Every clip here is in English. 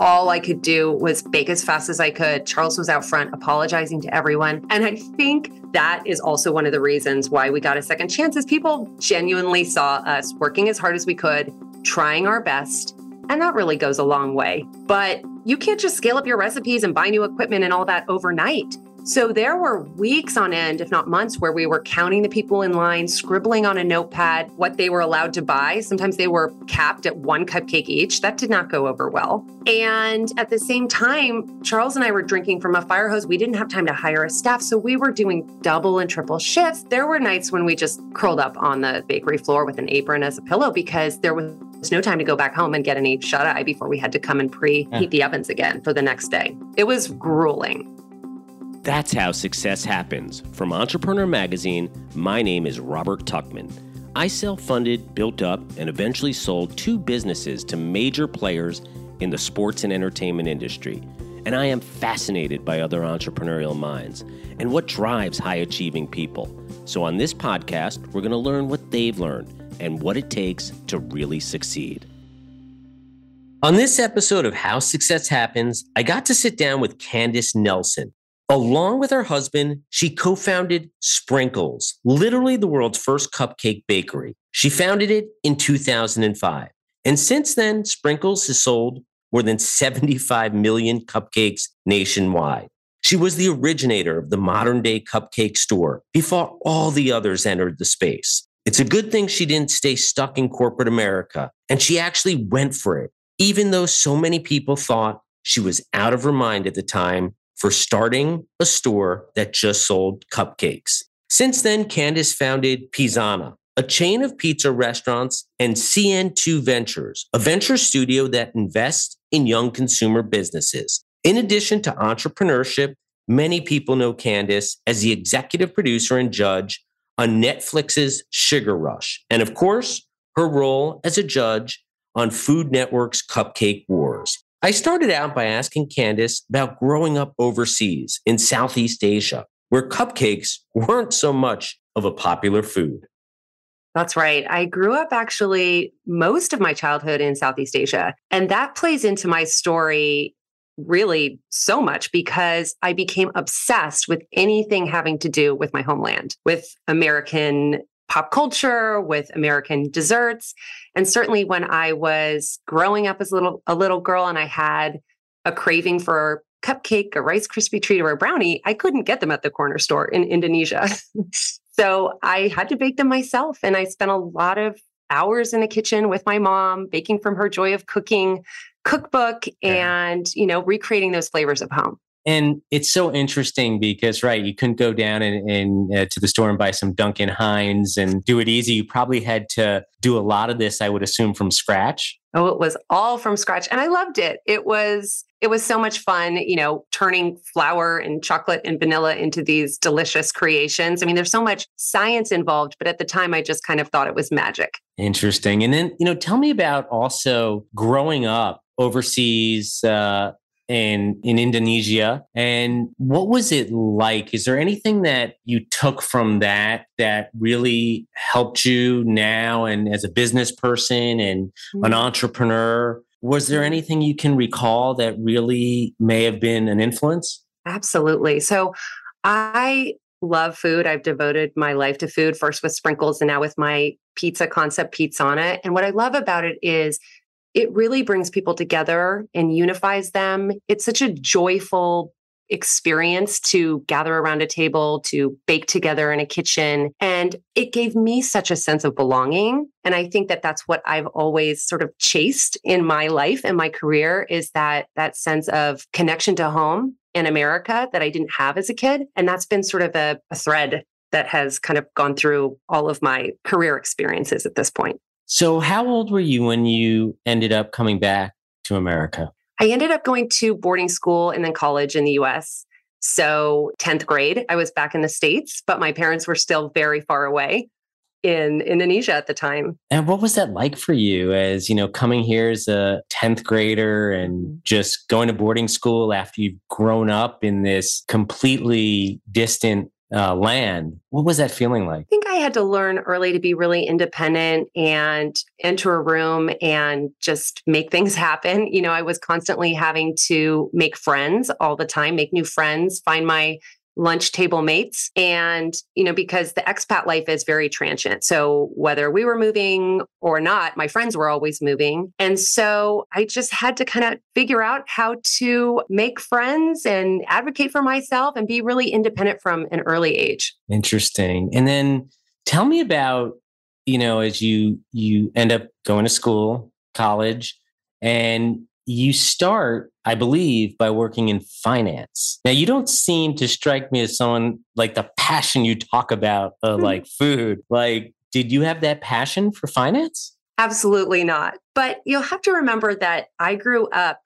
all I could do was bake as fast as I could. Charles was out front apologizing to everyone. And I think that is also one of the reasons why we got a second chance is people genuinely saw us working as hard as we could, trying our best. And that really goes a long way. But you can't just scale up your recipes and buy new equipment and all that overnight. So there were weeks on end, if not months, where we were counting the people in line, scribbling on a notepad what they were allowed to buy. Sometimes they were capped at one cupcake each. That did not go over well. And at the same time, Charles and I were drinking from a fire hose. We didn't have time to hire a staff. So we were doing double and triple shifts. There were nights when we just curled up on the bakery floor with an apron as a pillow because there was no time to go back home and get any shut eye before we had to come and preheat yeah. the ovens again for the next day. It was grueling. That's how success happens. From Entrepreneur Magazine, my name is Robert Tuchman. I self funded, built up, and eventually sold two businesses to major players in the sports and entertainment industry. And I am fascinated by other entrepreneurial minds and what drives high achieving people. So, on this podcast, we're going to learn what they've learned and what it takes to really succeed. On this episode of How Success Happens, I got to sit down with Candace Nelson. Along with her husband, she co founded Sprinkles, literally the world's first cupcake bakery. She founded it in 2005. And since then, Sprinkles has sold more than 75 million cupcakes nationwide. She was the originator of the modern day cupcake store before all the others entered the space. It's a good thing she didn't stay stuck in corporate America and she actually went for it, even though so many people thought she was out of her mind at the time for starting a store that just sold cupcakes. Since then, Candace founded Pizzana, a chain of pizza restaurants, and CN2 Ventures, a venture studio that invests in young consumer businesses. In addition to entrepreneurship, many people know Candace as the executive producer and judge on Netflix's Sugar Rush, and of course, her role as a judge on Food Network's Cupcake Wars. I started out by asking Candace about growing up overseas in Southeast Asia, where cupcakes weren't so much of a popular food. That's right. I grew up actually most of my childhood in Southeast Asia. And that plays into my story really so much because I became obsessed with anything having to do with my homeland, with American pop culture, with American desserts. And certainly when I was growing up as a little a little girl and I had a craving for cupcake, a rice crispy treat, or a brownie, I couldn't get them at the corner store in Indonesia. so I had to bake them myself. And I spent a lot of hours in the kitchen with my mom, baking from her joy of cooking cookbook and, you know, recreating those flavors of home. And it's so interesting because, right, you couldn't go down and, and uh, to the store and buy some Duncan Hines and do it easy. You probably had to do a lot of this, I would assume, from scratch. Oh, it was all from scratch, and I loved it. It was it was so much fun, you know, turning flour and chocolate and vanilla into these delicious creations. I mean, there's so much science involved, but at the time, I just kind of thought it was magic. Interesting. And then, you know, tell me about also growing up overseas uh, in in Indonesia. And what was it like? Is there anything that you took from that that really helped you now and as a business person and mm-hmm. an entrepreneur? Was there anything you can recall that really may have been an influence? Absolutely. So I love food. I've devoted my life to food first with sprinkles and now with my pizza concept Pizzana and what I love about it is it really brings people together and unifies them. It's such a joyful experience to gather around a table, to bake together in a kitchen. And it gave me such a sense of belonging. And I think that that's what I've always sort of chased in my life and my career is that that sense of connection to home in America that I didn't have as a kid. And that's been sort of a, a thread that has kind of gone through all of my career experiences at this point. So, how old were you when you ended up coming back to America? I ended up going to boarding school and then college in the US. So, 10th grade, I was back in the States, but my parents were still very far away in Indonesia at the time. And what was that like for you as, you know, coming here as a 10th grader and mm-hmm. just going to boarding school after you've grown up in this completely distant uh, land. What was that feeling like? I think I had to learn early to be really independent and enter a room and just make things happen. You know, I was constantly having to make friends all the time, make new friends, find my lunch table mates. And, you know, because the expat life is very transient. So whether we were moving or not, my friends were always moving. And so I just had to kind of figure out how to make friends and advocate for myself and be really independent from an early age. Interesting. And then tell me about, you know, as you you end up going to school, college, and you start, I believe, by working in finance. Now, you don't seem to strike me as someone like the passion you talk about, uh, like food. Like, did you have that passion for finance? Absolutely not. But you'll have to remember that I grew up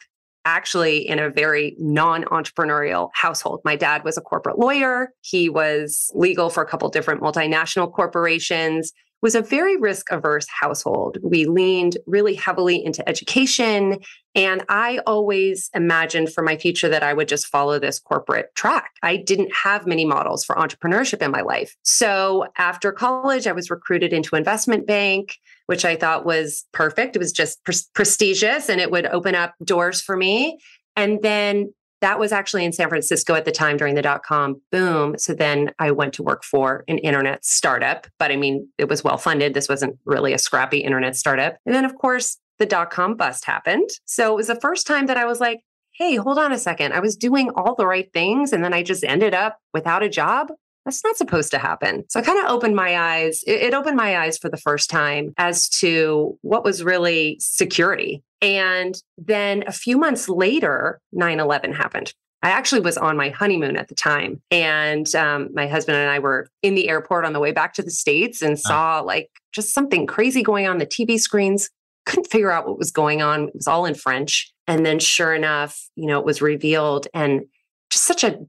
actually in a very non entrepreneurial household. My dad was a corporate lawyer, he was legal for a couple different multinational corporations was a very risk averse household. We leaned really heavily into education. And I always imagined for my future that I would just follow this corporate track. I didn't have many models for entrepreneurship in my life. So after college, I was recruited into investment bank, which I thought was perfect. It was just pre- prestigious and it would open up doors for me. And then that was actually in San Francisco at the time during the dot com boom. So then I went to work for an internet startup, but I mean, it was well funded. This wasn't really a scrappy internet startup. And then, of course, the dot com bust happened. So it was the first time that I was like, hey, hold on a second. I was doing all the right things and then I just ended up without a job that's not supposed to happen. So I kind of opened my eyes. It, it, opened my eyes for the first time as to what was really security. And then a few months later, 9 11 happened. I actually was on my honeymoon at the time. And um, my husband and I were in the airport on the way back to the States and saw like just something crazy going on the TV screens. Couldn't figure out what was going on. It was all in French. And then sure enough, you know, it was revealed and just such a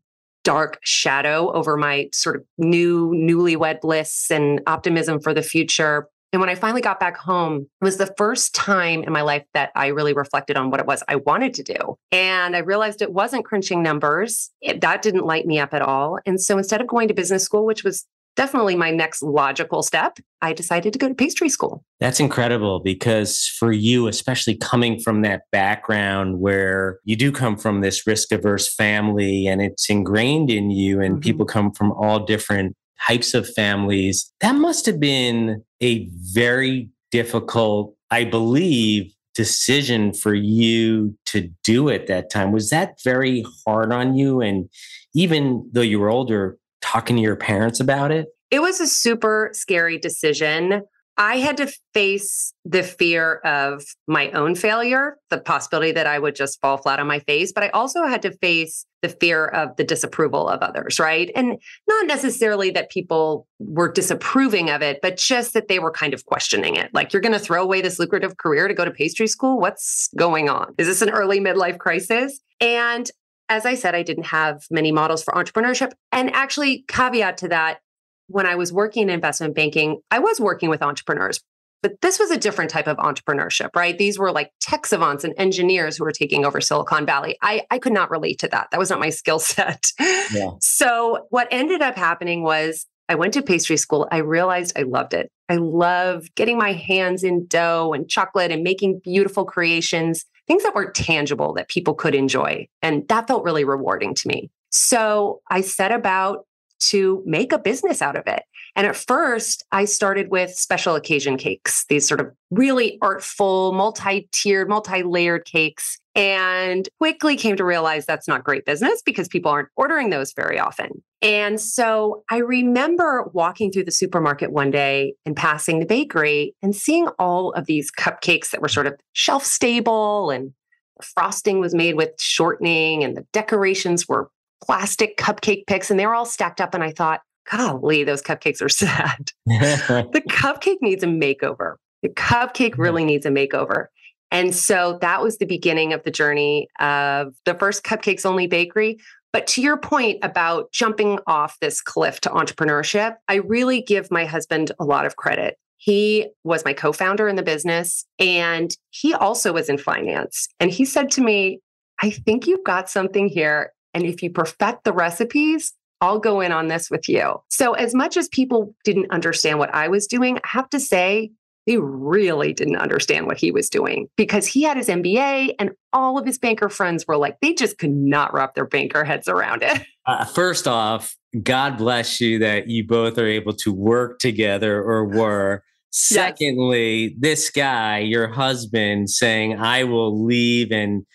dark shadow over my sort of new newlywed bliss and optimism for the future. And when I finally got back home, it was the first time in my life that I really reflected on what it was I wanted to do. And I realized it wasn't crunching numbers. It, that didn't light me up at all. And so instead of going to business school, which was definitely my next logical step, I decided to go to pastry school. That's incredible because for you, especially coming from that background where you do come from this risk averse family and it's ingrained in you, and mm-hmm. people come from all different types of families, that must have been a very difficult, I believe, decision for you to do at that time. Was that very hard on you? And even though you were older, talking to your parents about it? It was a super scary decision. I had to face the fear of my own failure, the possibility that I would just fall flat on my face, but I also had to face the fear of the disapproval of others, right? And not necessarily that people were disapproving of it, but just that they were kind of questioning it. Like, you're going to throw away this lucrative career to go to pastry school? What's going on? Is this an early midlife crisis? And as I said, I didn't have many models for entrepreneurship. And actually, caveat to that, when I was working in investment banking, I was working with entrepreneurs, but this was a different type of entrepreneurship, right? These were like tech savants and engineers who were taking over Silicon Valley. I, I could not relate to that. That was not my skill set. Yeah. So, what ended up happening was I went to pastry school. I realized I loved it. I loved getting my hands in dough and chocolate and making beautiful creations things that weren't tangible that people could enjoy. And that felt really rewarding to me. So I set about to make a business out of it. And at first, I started with special occasion cakes, these sort of really artful, multi tiered, multi layered cakes, and quickly came to realize that's not great business because people aren't ordering those very often. And so I remember walking through the supermarket one day and passing the bakery and seeing all of these cupcakes that were sort of shelf stable and frosting was made with shortening and the decorations were plastic cupcake picks and they were all stacked up. And I thought, golly, those cupcakes are sad. the cupcake needs a makeover. The cupcake really needs a makeover. And so that was the beginning of the journey of the first cupcakes only bakery. But to your point about jumping off this cliff to entrepreneurship, I really give my husband a lot of credit. He was my co founder in the business and he also was in finance. And he said to me, I think you've got something here. And if you perfect the recipes, I'll go in on this with you. So, as much as people didn't understand what I was doing, I have to say, they really didn't understand what he was doing because he had his MBA and all of his banker friends were like, they just could not wrap their banker heads around it. Uh, first off, God bless you that you both are able to work together or were. Secondly, yes. this guy, your husband, saying, I will leave and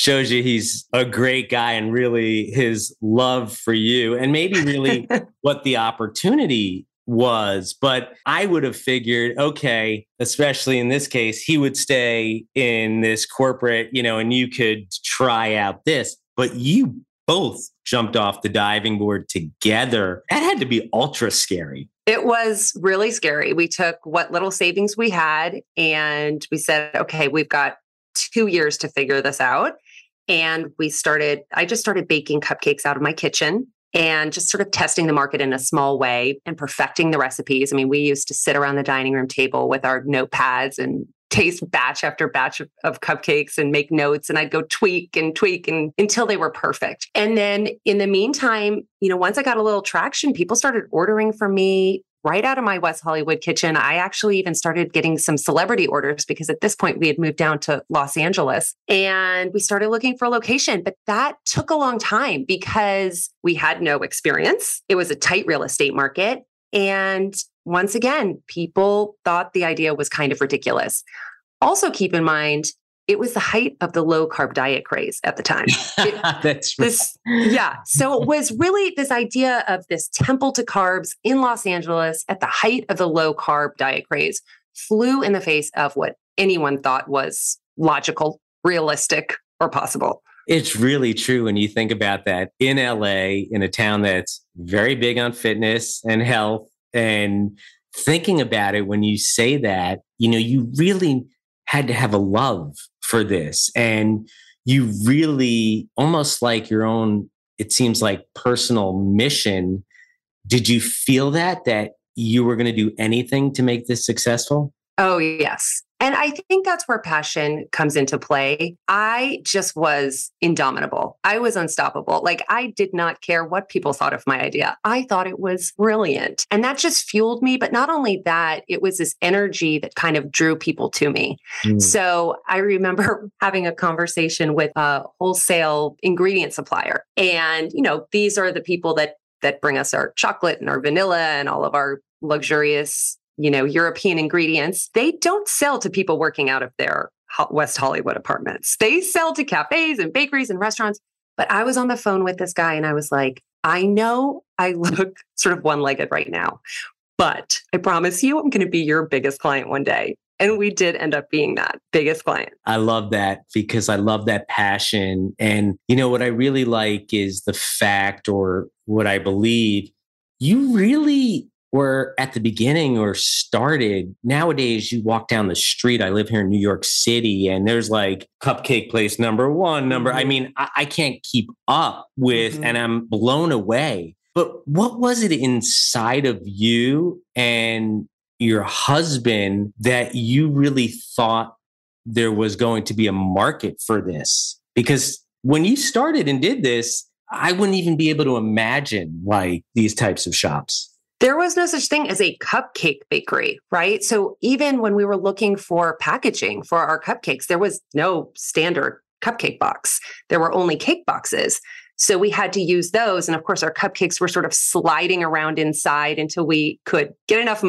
shows you he's a great guy and really his love for you and maybe really what the opportunity was. But I would have figured, okay, especially in this case, he would stay in this corporate, you know, and you could try out this. But you both jumped off the diving board together. That had to be ultra scary. It was really scary. We took what little savings we had and we said, okay, we've got two years to figure this out. And we started, I just started baking cupcakes out of my kitchen and just sort of testing the market in a small way and perfecting the recipes. I mean, we used to sit around the dining room table with our notepads and taste batch after batch of, of, cupcakes and make notes and I'd go tweak and tweak and until they were perfect. And then in the meantime, you know, once I got a little traction, people started ordering from me right out of my West Hollywood kitchen. I actually even started getting some celebrity orders because at this point we had moved down to Los Angeles and we started looking for a location. But that took a long time because we had no experience. It was a tight real estate market. And once again, people thought the idea was kind of ridiculous. Also, keep in mind, it was the height of the low carb diet craze at the time. It, That's this, yeah. So it was really this idea of this temple to carbs in Los Angeles at the height of the low carb diet craze flew in the face of what anyone thought was logical, realistic, or possible. It's really true when you think about that in LA, in a town that's very big on fitness and health. And thinking about it, when you say that, you know, you really had to have a love for this. And you really almost like your own, it seems like personal mission. Did you feel that, that you were going to do anything to make this successful? Oh, yes. And I think that's where passion comes into play. I just was indomitable. I was unstoppable. Like I did not care what people thought of my idea. I thought it was brilliant. And that just fueled me. But not only that, it was this energy that kind of drew people to me. Mm. So I remember having a conversation with a wholesale ingredient supplier. And, you know, these are the people that that bring us our chocolate and our vanilla and all of our luxurious you know, European ingredients, they don't sell to people working out of their West Hollywood apartments. They sell to cafes and bakeries and restaurants. But I was on the phone with this guy and I was like, I know I look sort of one legged right now, but I promise you, I'm going to be your biggest client one day. And we did end up being that biggest client. I love that because I love that passion. And, you know, what I really like is the fact or what I believe you really were at the beginning or started nowadays you walk down the street i live here in new york city and there's like cupcake place number one number mm-hmm. i mean I, I, can't keep up with mm-hmm. and i'm blown away but what was it inside of you and your husband that you really thought there was going to be a market for this because when you started and did this i wouldn't even be able to imagine like these types of shops there was no such thing as a cupcake bakery, right? So even when we were looking for packaging for our cupcakes, there was no standard cupcake box. There were only cake boxes. So we had to use those. And of course, our cupcakes were sort of sliding around inside until we could get enough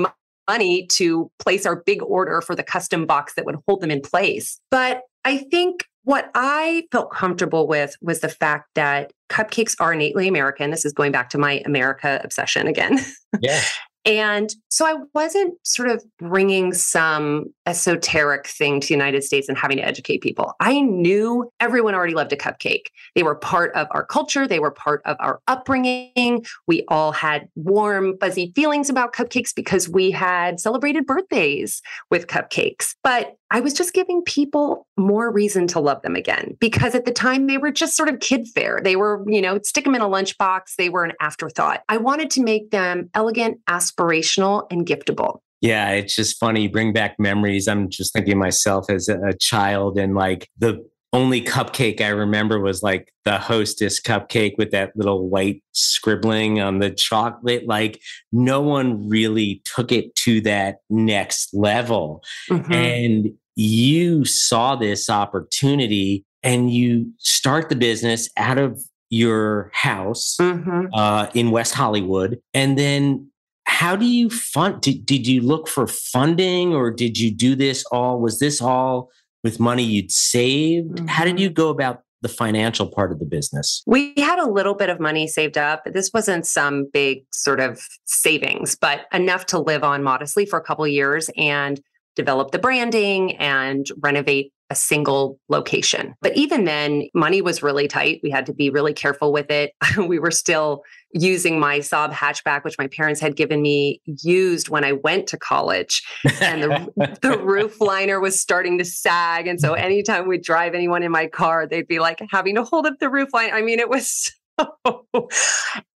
money to place our big order for the custom box that would hold them in place. But I think what I felt comfortable with was the fact that cupcakes are innately American. This is going back to my America obsession again. Yeah. And so I wasn't sort of bringing some esoteric thing to the United States and having to educate people. I knew everyone already loved a cupcake. They were part of our culture, they were part of our upbringing. We all had warm, fuzzy feelings about cupcakes because we had celebrated birthdays with cupcakes. But I was just giving people more reason to love them again because at the time they were just sort of kid fare. They were, you know, stick them in a lunchbox, they were an afterthought. I wanted to make them elegant, aspirational, and giftable. Yeah, it's just funny. Bring back memories. I'm just thinking myself as a child and like the only cupcake I remember was like the hostess cupcake with that little white scribbling on the chocolate. Like no one really took it to that next level. Mm-hmm. And you saw this opportunity and you start the business out of your house mm-hmm. uh, in West Hollywood. And then how do you fund? Did, did you look for funding or did you do this all? Was this all with money you'd saved? Mm-hmm. How did you mm-hmm. go about the financial part of the business? We had a little bit of money saved up. This wasn't some big sort of savings, but enough to live on modestly for a couple years and develop the branding and renovate a single location. But even then, money was really tight. We had to be really careful with it. we were still using my Saab hatchback, which my parents had given me used when I went to college. And the, the roof liner was starting to sag. And so mm-hmm. anytime we'd drive anyone in my car, they'd be like having to hold up the roof line. I mean, it was so.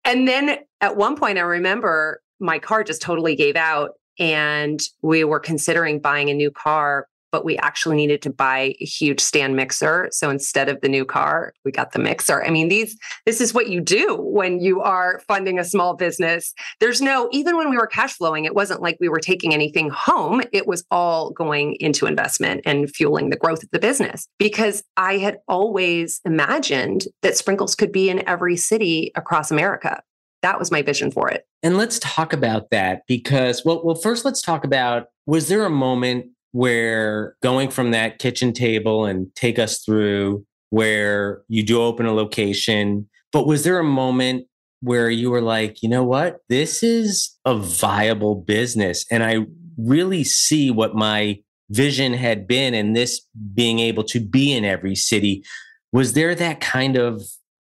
and then at one point, I remember my car just totally gave out and we were considering buying a new car but we actually needed to buy a huge stand mixer. So instead of the new car, we got the mixer. I mean, these this is what you do when you are funding a small business. There's no even when we were cash flowing, it wasn't like we were taking anything home. It was all going into investment and fueling the growth of the business because I had always imagined that sprinkles could be in every city across America that was my vision for it. And let's talk about that because well well first let's talk about was there a moment where going from that kitchen table and take us through where you do open a location. But was there a moment where you were like, you know what? This is a viable business. And I really see what my vision had been and this being able to be in every city. Was there that kind of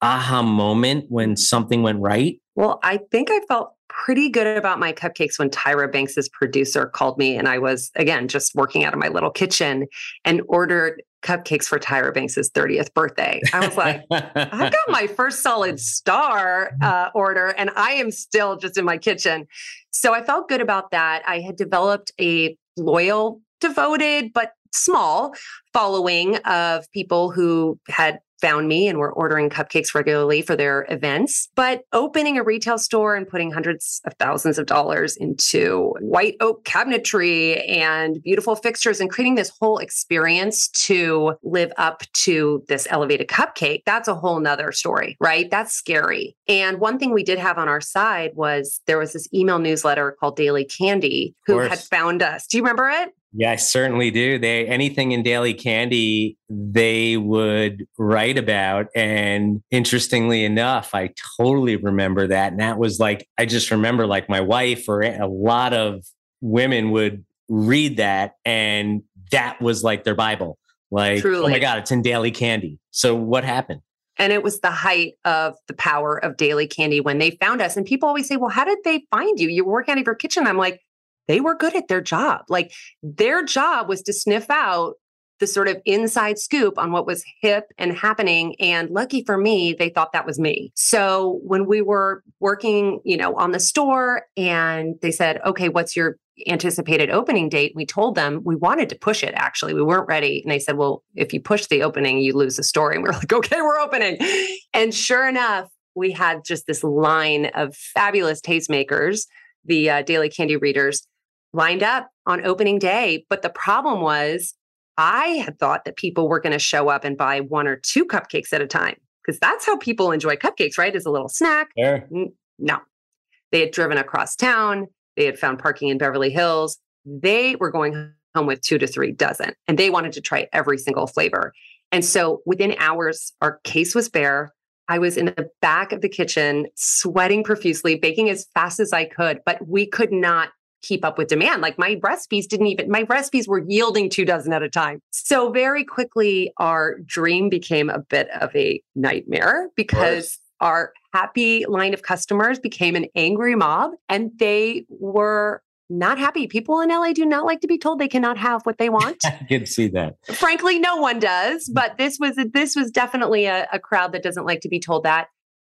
aha moment when something went right? Well, I think I felt pretty good about my cupcakes when Tyra Banks's producer called me and I was again just working out of my little kitchen and ordered cupcakes for Tyra Banks's 30th birthday. I was like, I got my first solid star uh, order and I am still just in my kitchen. So I felt good about that. I had developed a loyal, devoted, but small following of people who had found me and were ordering cupcakes regularly for their events. But opening a retail store and putting hundreds of thousands of dollars into white oak cabinetry and beautiful fixtures and creating this whole experience to live up to this elevated cupcake, that's a whole nother story, right? That's scary. And one thing we did have on our side was there was this email newsletter called Daily Candy who had found us. Do you remember it? Yeah, I certainly do. They anything in Daily Candy they would write about. And interestingly enough, I totally remember that. And that was like, I just remember like my wife or a lot of women would read that and that was like their Bible. Like, Truly. oh my God, it's in Daily Candy. So what happened? And it was the height of the power of Daily Candy when they found us. And people always say, well, how did they find you? You were working out of your kitchen. I'm like, they were good at their job. Like their job was to sniff out the sort of inside scoop on what was hip and happening. And lucky for me, they thought that was me. So when we were working, you know, on the store and they said, okay, what's your anticipated opening date? We told them we wanted to push it actually. We weren't ready. And they said, well, if you push the opening, you lose the story. And we we're like, okay, we're opening. And sure enough, we had just this line of fabulous tastemakers, the uh, daily candy readers lined up on opening day. But the problem was, I had thought that people were going to show up and buy one or two cupcakes at a time because that's how people enjoy cupcakes, right? As a little snack. Yeah. No, they had driven across town. They had found parking in Beverly Hills. They were going home with two to three dozen and they wanted to try every single flavor. And so within hours, our case was bare. I was in the back of the kitchen, sweating profusely, baking as fast as I could, but we could not keep up with demand. Like my recipes didn't even, my recipes were yielding two dozen at a time. So very quickly, our dream became a bit of a nightmare because our happy line of customers became an angry mob and they were not happy. People in LA do not like to be told they cannot have what they want. I can see that. Frankly, no one does, but this was this was definitely a, a crowd that doesn't like to be told that.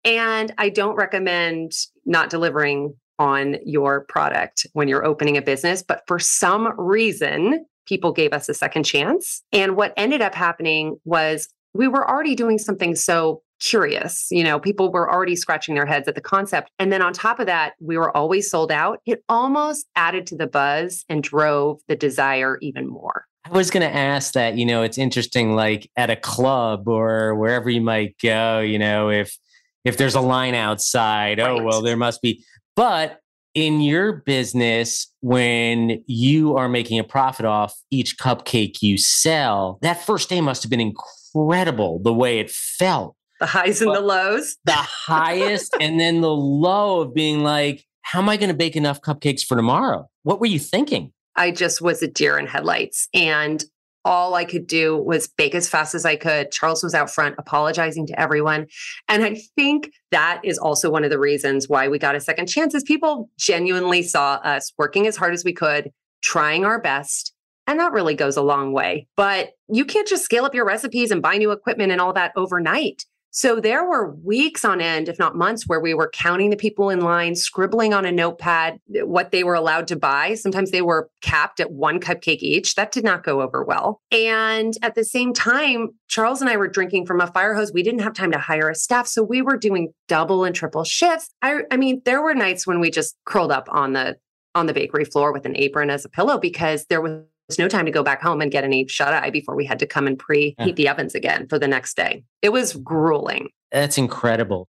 And I don't recommend not delivering on your product when you're opening a business. But for some reason, people gave us a second chance. And what ended up happening was we were already doing something so curious. You know, people were already scratching their heads at the concept. And then on top of that, we were always sold out. It almost added to the buzz and drove the desire even more. I was going to ask that, you know, it's interesting like at a club or wherever you might go, you know, if if there's a line outside, right. oh well there must be. But in your business when you are making a profit off each cupcake you sell, that first day must have been incredible the way it felt the highs and the lows. The highest and then the low of being like, how am I going to bake enough cupcakes for tomorrow? What were you thinking? I just was a deer in headlights. And all I could do was bake as fast as I could. Charles was out front apologizing to everyone. And I think that is also one of the reasons why we got a second chance is people genuinely saw us working as hard as we could, trying our best. And that really goes a long way. But you can't just scale up your recipes and buy new equipment and all that overnight. So there were weeks on end, if not months, where we were counting the people in line, scribbling on a notepad uh, what they were allowed to buy. Sometimes they were capped at one cupcake each. That did not go over well. And at the same time, Charles and I were drinking from a fire hose. We didn't have time to hire a staff. So we were doing double and triple shifts. I, I mean, there were nights when we just curled up on the on the bakery floor with an apron as a pillow because there was was no time to go back home and get any shut eye before we had to come and preheat yeah. the ovens again for the next day. It was grueling. That's incredible.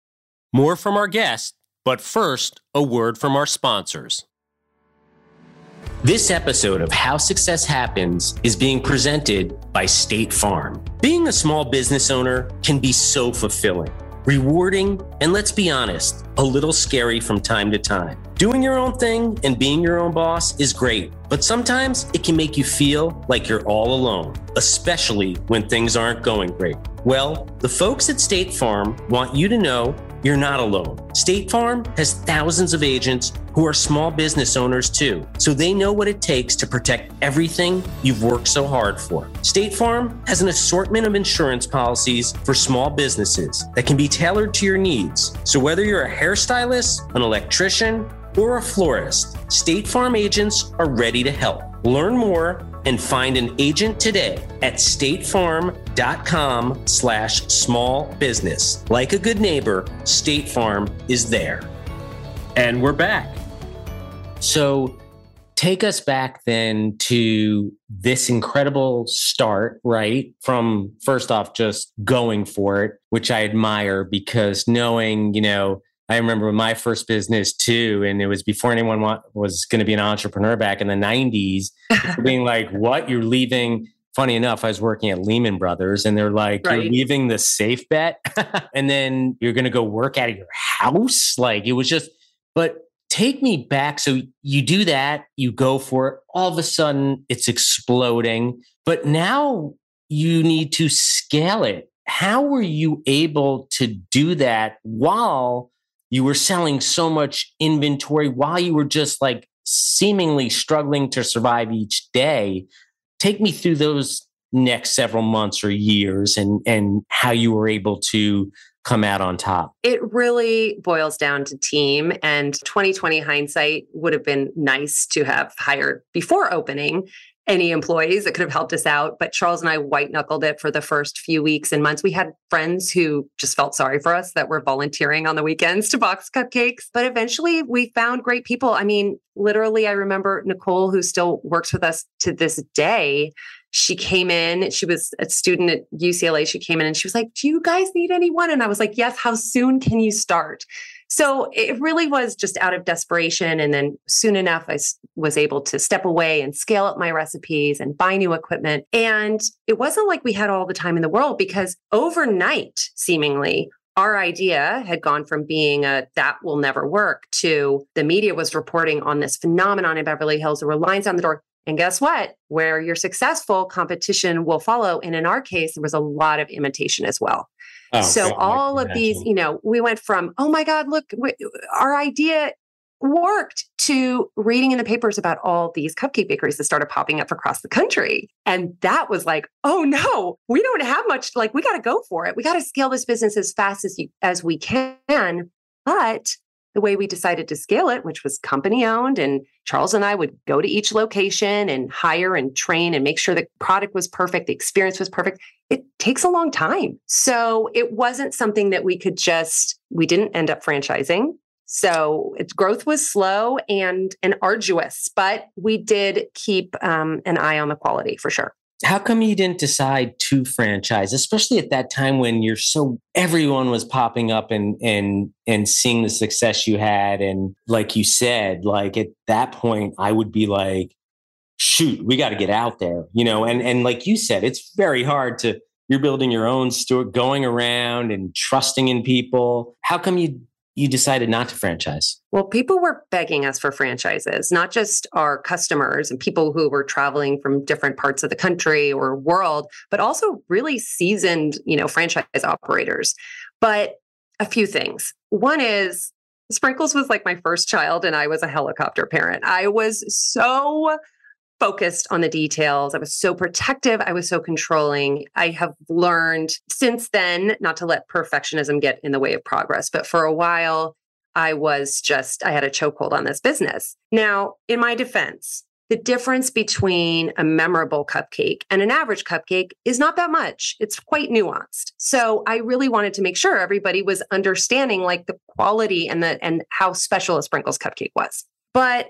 More from our guest, but first, a word from our sponsors. This episode of How Success Happens is being presented by State Farm. Being a small business owner can be so fulfilling, rewarding, and let's be honest, a little scary from time to time. Doing your own thing and being your own boss is great, but sometimes it can make you feel like you're all alone, especially when things aren't going great. Well, the folks at State Farm want you to know you're not alone. State Farm has thousands of agents who are small business owners too, so they know what it takes to protect everything you've worked so hard for. State Farm has an assortment of insurance policies for small businesses that can be tailored to your needs. So whether you're a hairstylist, an electrician, or a florist, State Farm agents are ready to help. Learn more and find an agent today at statefarm.com slash small business. Like a good neighbor, State Farm is there. And we're back. So take us back then to this incredible start, right? From first off, just going for it, which I admire because knowing, you know, I remember my first business too, and it was before anyone want, was going to be an entrepreneur back in the 90s, being like, What? You're leaving? Funny enough, I was working at Lehman Brothers, and they're like, right. You're leaving the safe bet, and then you're going to go work out of your house. Like, it was just, but take me back. So you do that, you go for it. All of a sudden, it's exploding, but now you need to scale it. How were you able to do that while you were selling so much inventory while you were just like seemingly struggling to survive each day. Take me through those next several months or years and and how you were able to come out on top? It really boils down to team and 2020 hindsight would have been nice to have hired before opening any employees that could have helped us out. But Charles and I white knuckled it for the first few weeks and months. We had friends who just felt sorry for us that were volunteering on the weekends to box cupcakes. But eventually we found great people. I mean, literally, I remember Nicole, who still works with us to this day. She came in, she was a student at UCLA. She came in and she was like, Do you guys need anyone? And I was like, Yes, how soon can you start? So it really was just out of desperation. And then soon enough, I was able to step away and scale up my recipes and buy new equipment. And it wasn't like we had all the time in the world because overnight, seemingly, our idea had gone from being a that will never work to the media was reporting on this phenomenon in Beverly Hills. There were lines on the door. And guess what? Where you're successful, competition will follow. And in our case, there was a lot of imitation as well. Oh, so all of these, you know, we went from, oh my God, look, we, our idea worked to reading in the papers about all these cupcake bakeries that started popping up across the country. And that was like, oh no, we don't have much, like we got to go for it. We got to scale this business as fast as you, as we can. But the way we decided to scale it, which was company owned. And Charles and I would go to each location and hire and train and make sure the product was perfect, the experience was perfect. It takes a long time. So it wasn't something that we could just, we didn't end up franchising. So its growth was slow and and arduous, but we did keep um, an eye on the quality for sure how come you didn't decide to franchise especially at that time when you're so everyone was popping up and and and seeing the success you had? And like you said like at that point i would be like shoot we got to get out there you know? And and like you said it's very hard to you're building your own store going around and trusting in people. How come you you decided not to franchise? Well, people were begging us for franchises, not just our customers and people who were traveling from different parts of the country or world, but also really seasoned, you know, franchise operators. But a few things. One is Sprinkles was like my first child and I was a helicopter parent. I was so focused on the details. I was so protective. I was so controlling. I have learned since then not to let perfectionism get in the way of progress. But for a while, I was just, I had a chokehold on this business. Now, in my defense, the difference between a memorable cupcake and an average cupcake is not that much. It's quite nuanced. So I really wanted to make sure everybody was understanding like the quality and the and how special a sprinkles cupcake was. But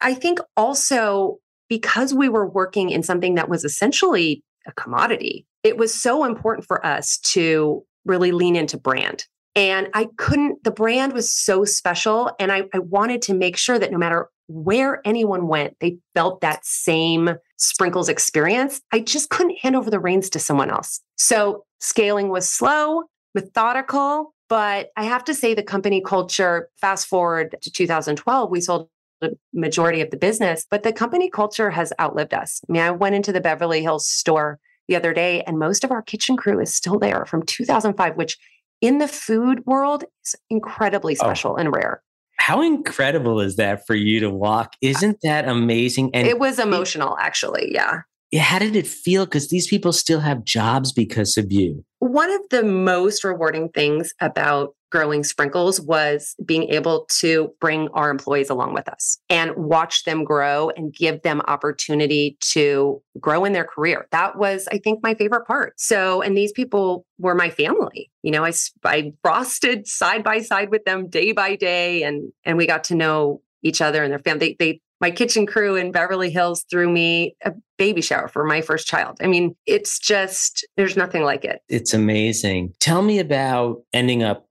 I think also because we were working in something that was essentially a commodity, it was so important for us to really lean into brand. And I couldn't, the brand was so special. And I, I wanted to make sure that no matter where anyone went, they felt that same sprinkles experience. I just couldn't hand over the reins to someone else. So scaling was slow, methodical, but I have to say the company culture, fast forward to 2012, we sold the majority of the business, but the company culture has outlived us. I mean, I went into the Beverly Hills store the other day, and most of our kitchen crew is still there from 2005, which in the food world is incredibly oh. special oh. and rare. How incredible is that for you to walk? Isn't that amazing? And it was emotional, actually. Yeah. How did it feel? Because these people still have jobs because of you. One of the most rewarding things about growing sprinkles was being able to bring our employees along with us and watch them grow and give them opportunity to grow in their career. That was, I think, my favorite part. So, and these people were my family. You know, I, I frosted side by side with them day by day and, and we got to know each other and their family. They, they my kitchen crew in Beverly Hills threw me a baby shower for my first child. I mean, it's just, there's nothing like it. It's amazing. Tell me about ending up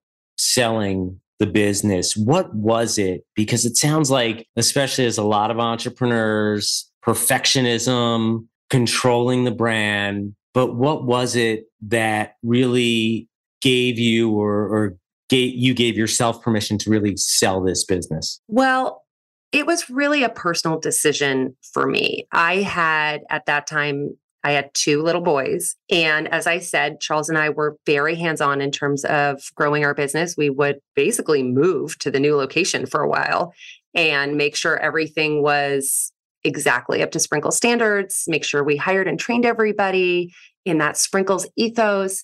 selling the business? What was it? Because it sounds like, especially as a lot of entrepreneurs, perfectionism, controlling the brand. But what was it that really gave you or, or gave, you gave yourself permission to really sell this business? Well, it was really a personal decision for me. I had at that time I had two little boys. And as I said, Charles and I were very hands on in terms of growing our business. We would basically move to the new location for a while and make sure everything was exactly up to Sprinkle standards, make sure we hired and trained everybody in that Sprinkles ethos.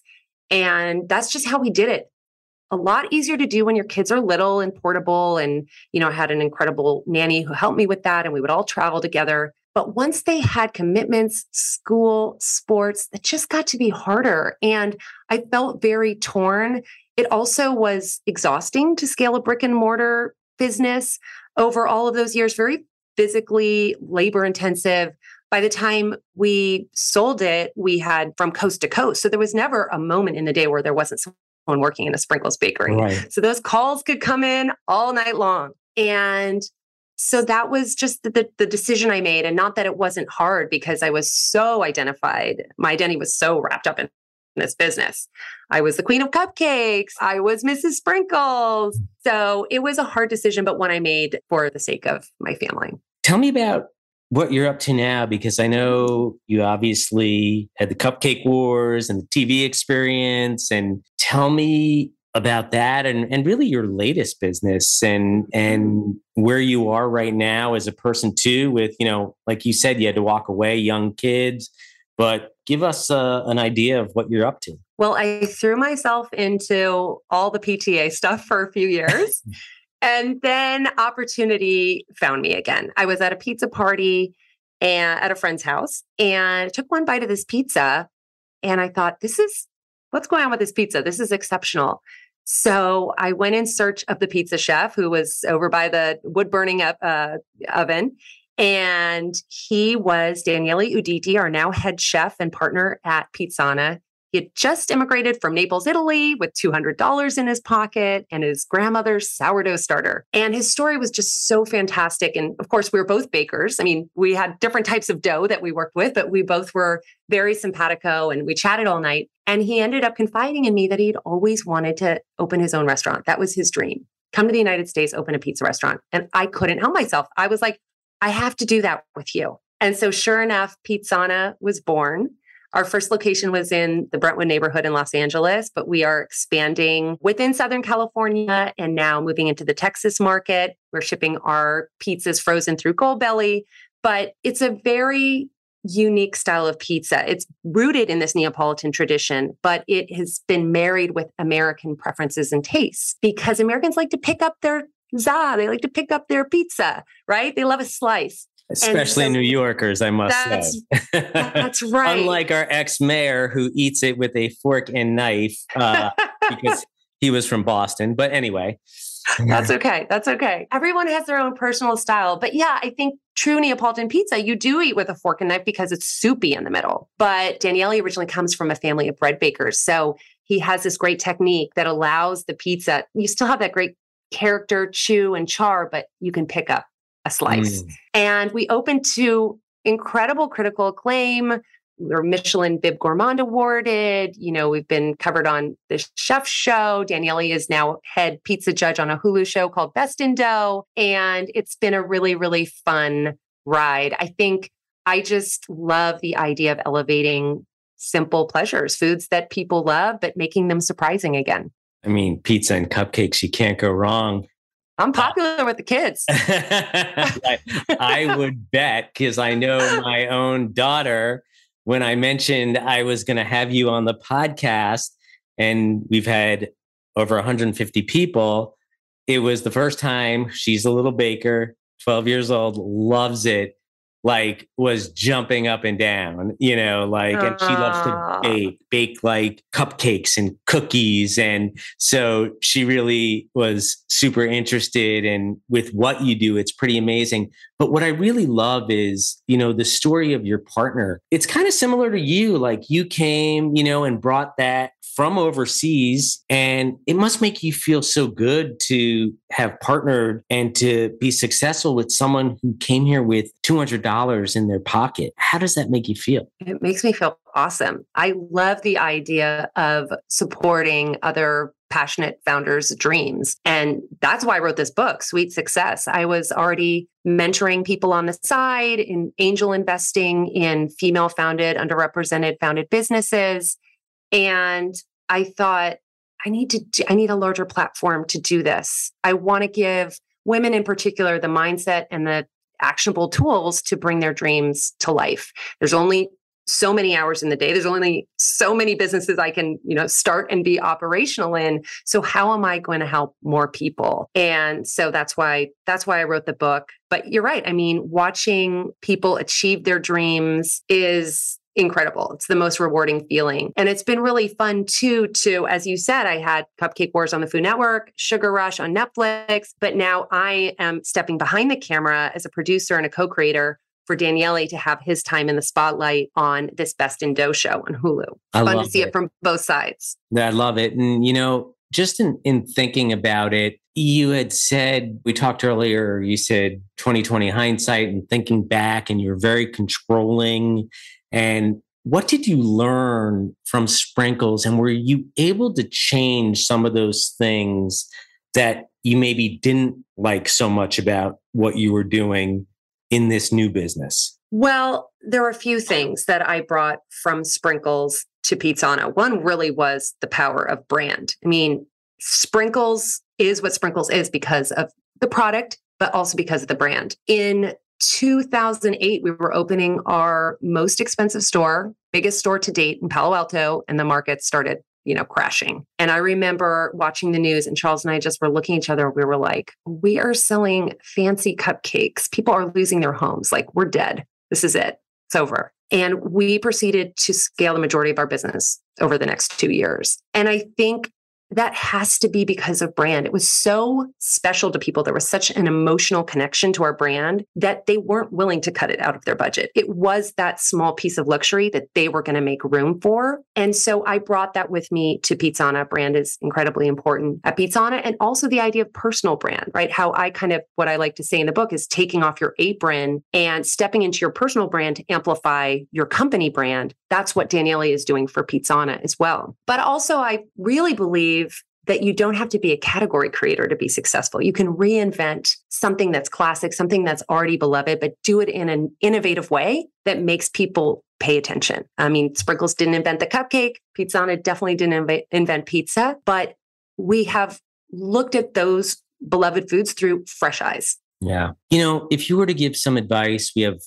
And that's just how we did it. A lot easier to do when your kids are little and portable. And, you know, I had an incredible nanny who helped me with that, and we would all travel together. But once they had commitments, school, sports, it just got to be harder. And I felt very torn. It also was exhausting to scale a brick and mortar business over all of those years, very physically labor intensive. By the time we sold it, we had from coast to coast. So there was never a moment in the day where there wasn't someone working in a Sprinkles bakery. Right. So those calls could come in all night long. And so that was just the, the decision I made. And not that it wasn't hard because I was so identified. My identity was so wrapped up in this business. I was the queen of cupcakes. I was Mrs. Sprinkles. So it was a hard decision, but one I made for the sake of my family. Tell me about what you're up to now, because I know you obviously had the Cupcake Wars and the TV experience. And tell me about that and, and really your latest business and and where you are right now as a person too with you know like you said you had to walk away young kids but give us uh, an idea of what you're up to well i threw myself into all the pta stuff for a few years And then opportunity found me again. I was at a pizza party and at a friend's house and took one bite of this pizza and I thought, this is what's going on with this pizza? This is exceptional. So I went in search of the pizza chef who was over by the wood burning up, uh, oven. And he was Daniele Uditi, our now head chef and partner at Pizzana. He had just immigrated from Naples, Italy, with $200 in his pocket and his grandmother's sourdough starter. And his story was just so fantastic. And of course, we were both bakers. I mean, we had different types of dough that we worked with, but we both were very simpatico and we chatted all night. And he ended up confiding in me that he'd always wanted to open his own restaurant. That was his dream. Come to the United States, open a pizza restaurant. And I couldn't help myself. I was like, I have to do that with you. And so, sure enough, Pizzana was born. Our first location was in the Brentwood neighborhood in Los Angeles, but we are expanding within Southern California and now moving into the Texas market. We're shipping our pizzas frozen through Goldbelly, but it's a very unique style of pizza. It's rooted in this Neapolitan tradition, but it has been married with American preferences and tastes because Americans like to pick up their za, they like to pick up their pizza, right? They love a slice especially so New Yorkers, I must that's, say. that's right. Unlike our ex-mayor who eats it with a fork and knife uh, because he was from Boston. But anyway. That's okay. That's okay. Everyone has their own personal style. But yeah, I think true Neapolitan pizza, you do eat with a fork and knife because it's soupy in the middle. But Daniele originally comes from a family of bread bakers. So he has this great technique that allows the pizza, you still have that great character, chew and char, but you can pick up a slice. Mm. And we opened to incredible critical acclaim. We're Michelin Bib Gourmand awarded. You know, we've been covered on the chef show. Daniele is now head pizza judge on a Hulu show called Best in Dough. And it's been a really, really fun ride. I think I just love the idea of elevating simple pleasures, foods that people love, but making them surprising again. I mean, pizza and cupcakes, you can't go wrong. I'm popular uh, with the kids. I, I would bet because I know my own daughter. When I mentioned I was going to have you on the podcast, and we've had over 150 people, it was the first time she's a little baker, 12 years old, loves it like was jumping up and down, you know, like, and she loves to bake, bake like cupcakes and cookies. And so she really was super interested in with what you do. It's pretty amazing. But what I really love is, you know, the story of your partner. It's kind of similar to you. Like you came, you know, and brought that from overseas. And it must make you feel so good to have partnered and to be successful with someone who came here with $200 in their pocket. How does that make you feel? It makes me feel awesome. I love the idea of supporting other passionate founders' dreams. And that's why I wrote this book, Sweet Success. I was already mentoring people on the side in angel investing in female founded, underrepresented founded businesses. And I thought, I need to, do, I need a larger platform to do this. I want to give women in particular the mindset and the actionable tools to bring their dreams to life. There's only so many hours in the day. There's only so many businesses i can you know start and be operational in. So how am i going to help more people? And so that's why that's why i wrote the book. But you're right. I mean watching people achieve their dreams is incredible. It's the most rewarding feeling. And it's been really fun too, to, as you said, I had Cupcake Wars on the Food Network, Sugar Rush on Netflix, but now I am stepping behind the camera as a producer and a co-creator for Daniele to have his time in the spotlight on this Best in Dough show on Hulu. I fun to see it. it from both sides. I love it. And, you know, just in, in thinking about it, you had said, we talked earlier, you said 2020 hindsight and thinking back, and you're very controlling and what did you learn from Sprinkles? And were you able to change some of those things that you maybe didn't like so much about what you were doing in this new business? Well, there were a few things that I brought from Sprinkles to Pizzana. One really was the power of brand. I mean, Sprinkles is what Sprinkles is because of the product, but also because of the brand. In 2008, we were opening our most expensive store, biggest store to date in Palo Alto, and the market started you know, crashing. And I remember watching the news and Charles and I just were looking at each other. We were like, we are selling fancy cupcakes. People are losing their homes. Like, we're dead. This is it. It's over. And we proceeded to scale the majority of our business over the next two years. And I think that has to be because of brand. It was so special to people. There was such an emotional connection to our brand that they weren't willing to cut it out of their budget. It was that small piece of luxury that they were going to make room for. And so I brought that with me to Pizzana. Brand is incredibly important at Pizzana. And also the idea of personal brand, right? How I kind of, what I like to say in the book is taking off your apron and stepping into your personal brand to amplify your company brand. That's what Daniele is doing for Pizzana as well. But also, I really believe that you don't have to be a category creator to be successful. You can reinvent something that's classic, something that's already beloved, but do it in an innovative way that makes people pay attention. I mean, Sprinkles didn't invent the cupcake, Pizzana definitely didn't inv- invent pizza, but we have looked at those beloved foods through fresh eyes. Yeah. You know, if you were to give some advice, we have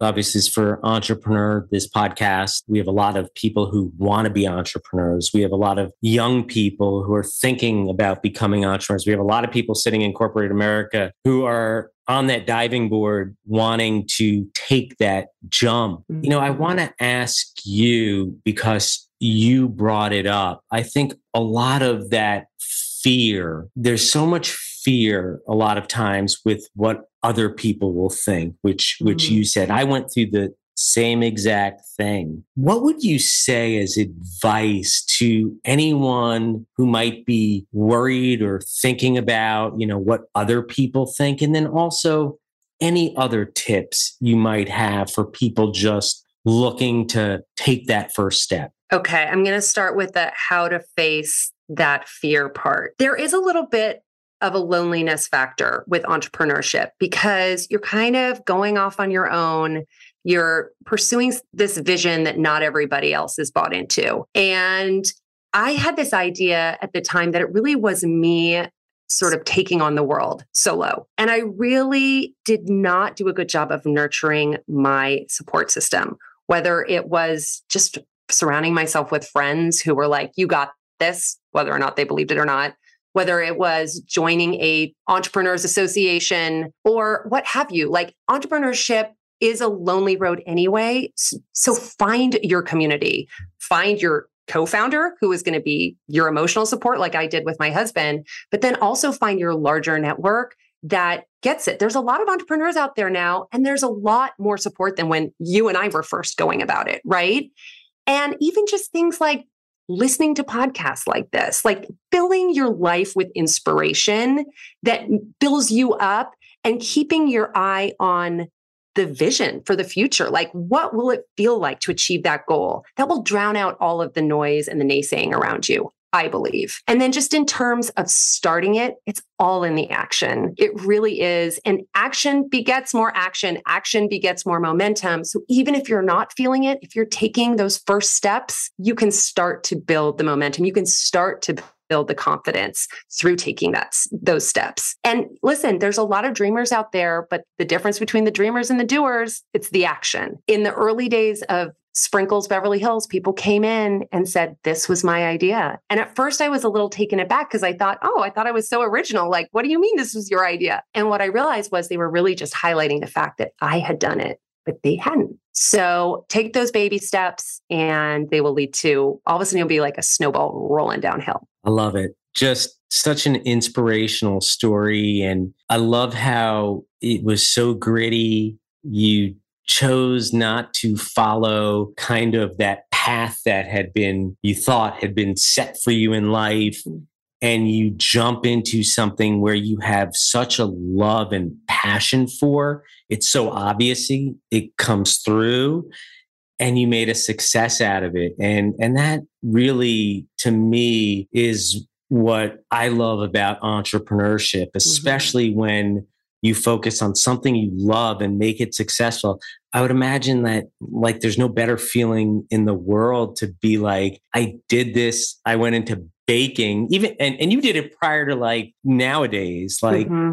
obviously is for entrepreneur this podcast. We have a lot of people who want to be entrepreneurs. We have a lot of young people who are thinking about becoming entrepreneurs. We have a lot of people sitting in corporate america who are on that diving board wanting to take that jump. Mm-hmm. you know i want to ask you because you brought it up i think a lot of that fear there's so much fear a lot of times with what other people will think which which mm. you said. I went through the same exact thing. What would you say as advice to anyone who might be worried or thinking about you know what other people think? And then also any other tips you might have for people just looking to take that first step? Okay i'm going to start with the how to face that fear part. There is a little bit of a loneliness factor with entrepreneurship because you're kind of going off on your own. You're pursuing this vision that not everybody else is bought into. And I had this idea at the time that it really was me sort of taking on the world solo. And I really did not do a good job of nurturing my support system, whether it was just surrounding myself with friends who were like, you got this, whether or not they believed it or not, whether it was joining a entrepreneurs association or what have you. Like entrepreneurship is a lonely road anyway. So find your community. Find your co-founder who is going to be your emotional support like I did with my husband but then also find your larger network that gets it. There's a lot of entrepreneurs out there now and there's a lot more support than when you and I were first going about it right? And even just things like listening to podcasts like this, like filling your life with inspiration that fills you up and keeping your eye on the vision for the future. Like, what will it feel like to achieve that goal? That will drown out all of the noise and the naysaying around you. I believe. And then just in terms of starting it, it's all in the action. It really is. And action begets more action, action begets more momentum. So even if you're not feeling it, if you're taking those first steps, you can start to build the momentum. You can start to build the confidence through taking that those steps. And listen, there's a lot of dreamers out there, but the difference between the dreamers and the doers, it's the action. In the early days of Sprinkles Beverly Hills, people came in and said, This was my idea. And at first, I was a little taken aback because I thought, Oh, I thought I was so original. Like, what do you mean this was your idea? And what I realized was they were really just highlighting the fact that I had done it, but they hadn't. So take those baby steps and they will lead to all of a sudden, you'll be like a snowball rolling downhill. I love it. Just such an inspirational story. And I love how it was so gritty. You chose not to follow kind of that path that had been, you thought had been set for you in life. Mm. And you jump into something where you have such a love and passion for. It's so obvious it comes through and you made a success out of it. And, and that really, to me, is what I love about entrepreneurship, mm-hmm. especially mm-hmm. when you focus on something you love and make it successful. I would imagine that like there's no better feeling in the world to be like, I did this, I went into baking, even and, and you did it prior to like nowadays. Like mm-hmm.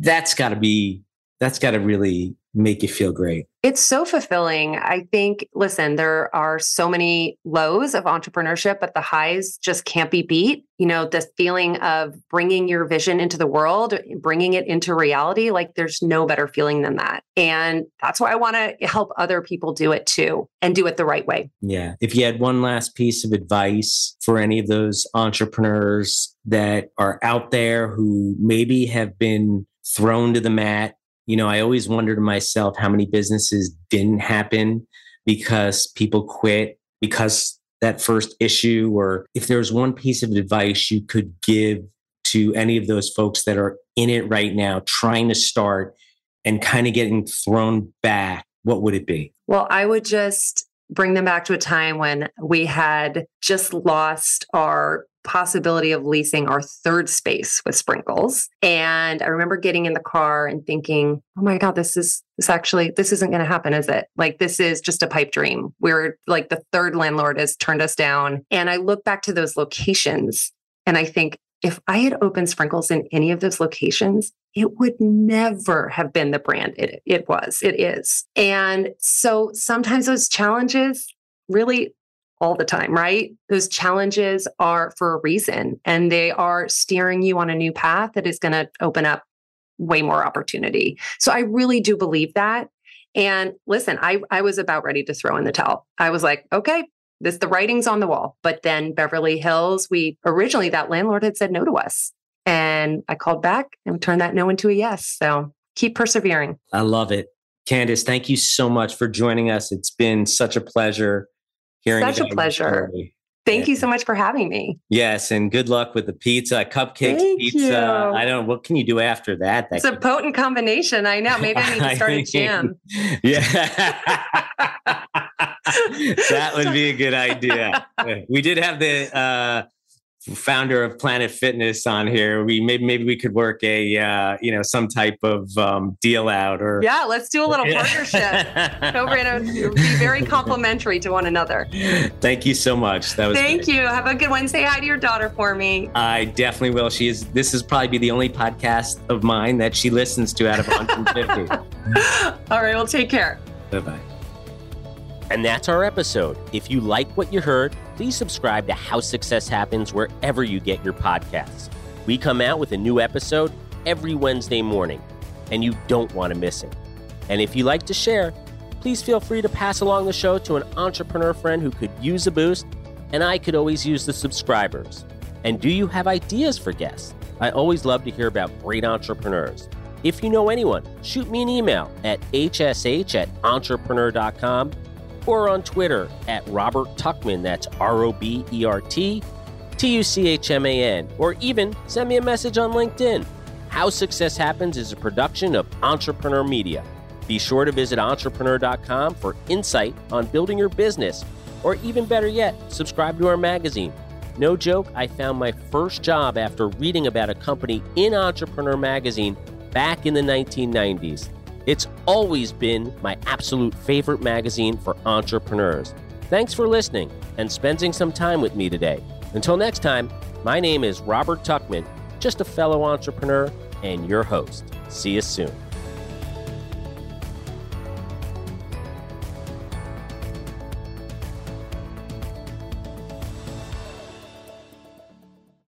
that's gotta be that's got to really make you feel great. It's so fulfilling. I think, listen, there are so many lows of entrepreneurship, but the highs just can't be beat. You know, the feeling of bringing your vision into the world, bringing it into reality, like there's no better feeling than that. And that's why I want to help other people do it too and do it the right way. Yeah. If you had one last piece of advice for any of those entrepreneurs that are out there who maybe have been thrown to the mat you know, I always wonder to myself how many businesses didn't happen because people quit because that first issue, or if there's one piece of advice you could give to any of those folks that are in it right now, trying to start and kind of getting thrown back, what would it be? Well, I would just bring them back to a time when we had just lost our possibility of leasing our third space with sprinkles. And i remember getting in the car and thinking oh my god this is this actually this isn't going to happen is it? Like this is just a pipe dream. We're like the third landlord has turned us down. And i look back to those locations and i think if i had opened sprinkles in any of those locations it would never have been the brand it, it was it is. And so sometimes those challenges really all the time, right? Those challenges are for a reason and they are steering you on a new path that is going to open up way more opportunity. So I really do believe that. And listen, I I was about ready to throw in the towel. I was like, okay, this the writing's on the wall. But then Beverly Hills, we originally that landlord had said no to us. And I called back and we turned that no into a yes. So keep persevering. I love it. Candace, thank you so much for joining us. It's been such a pleasure hearing such a pleasure. Thank you so much for having me. Yes, and good luck with the pizza, cupcakes, Thank pizza. You. I don't. know What can you do after that? that it's a potent combination. I know. Maybe I need to start a gym. Yeah, that would be a good idea. we did have the uh, founder of Planet Fitness on here. We maybe maybe we could work a uh, you know some type of um, deal out or yeah, let's do a little partnership. We're be very complementary to one another. Thank you so much. That was thank great. you. Have a good one. Say hi to your daughter for me. I definitely will. She is. This is probably be the only podcast of mine that she listens to out of 150. All right. Well, take care. Bye bye. And that's our episode. If you like what you heard, please subscribe to How Success Happens wherever you get your podcasts. We come out with a new episode every Wednesday morning, and you don't want to miss it. And if you like to share, please feel free to pass along the show to an entrepreneur friend who could use a boost, and I could always use the subscribers. And do you have ideas for guests? I always love to hear about great entrepreneurs. If you know anyone, shoot me an email at hsh at entrepreneur.com or on Twitter at Robert Tuchman, that's R O B E R T T U C H M A N, or even send me a message on LinkedIn. How Success Happens is a production of Entrepreneur Media. Be sure to visit entrepreneur.com for insight on building your business, or even better yet, subscribe to our magazine. No joke, I found my first job after reading about a company in Entrepreneur Magazine back in the 1990s. It's always been my absolute favorite magazine for entrepreneurs. Thanks for listening and spending some time with me today. Until next time, my name is Robert Tuchman, just a fellow entrepreneur and your host. See you soon.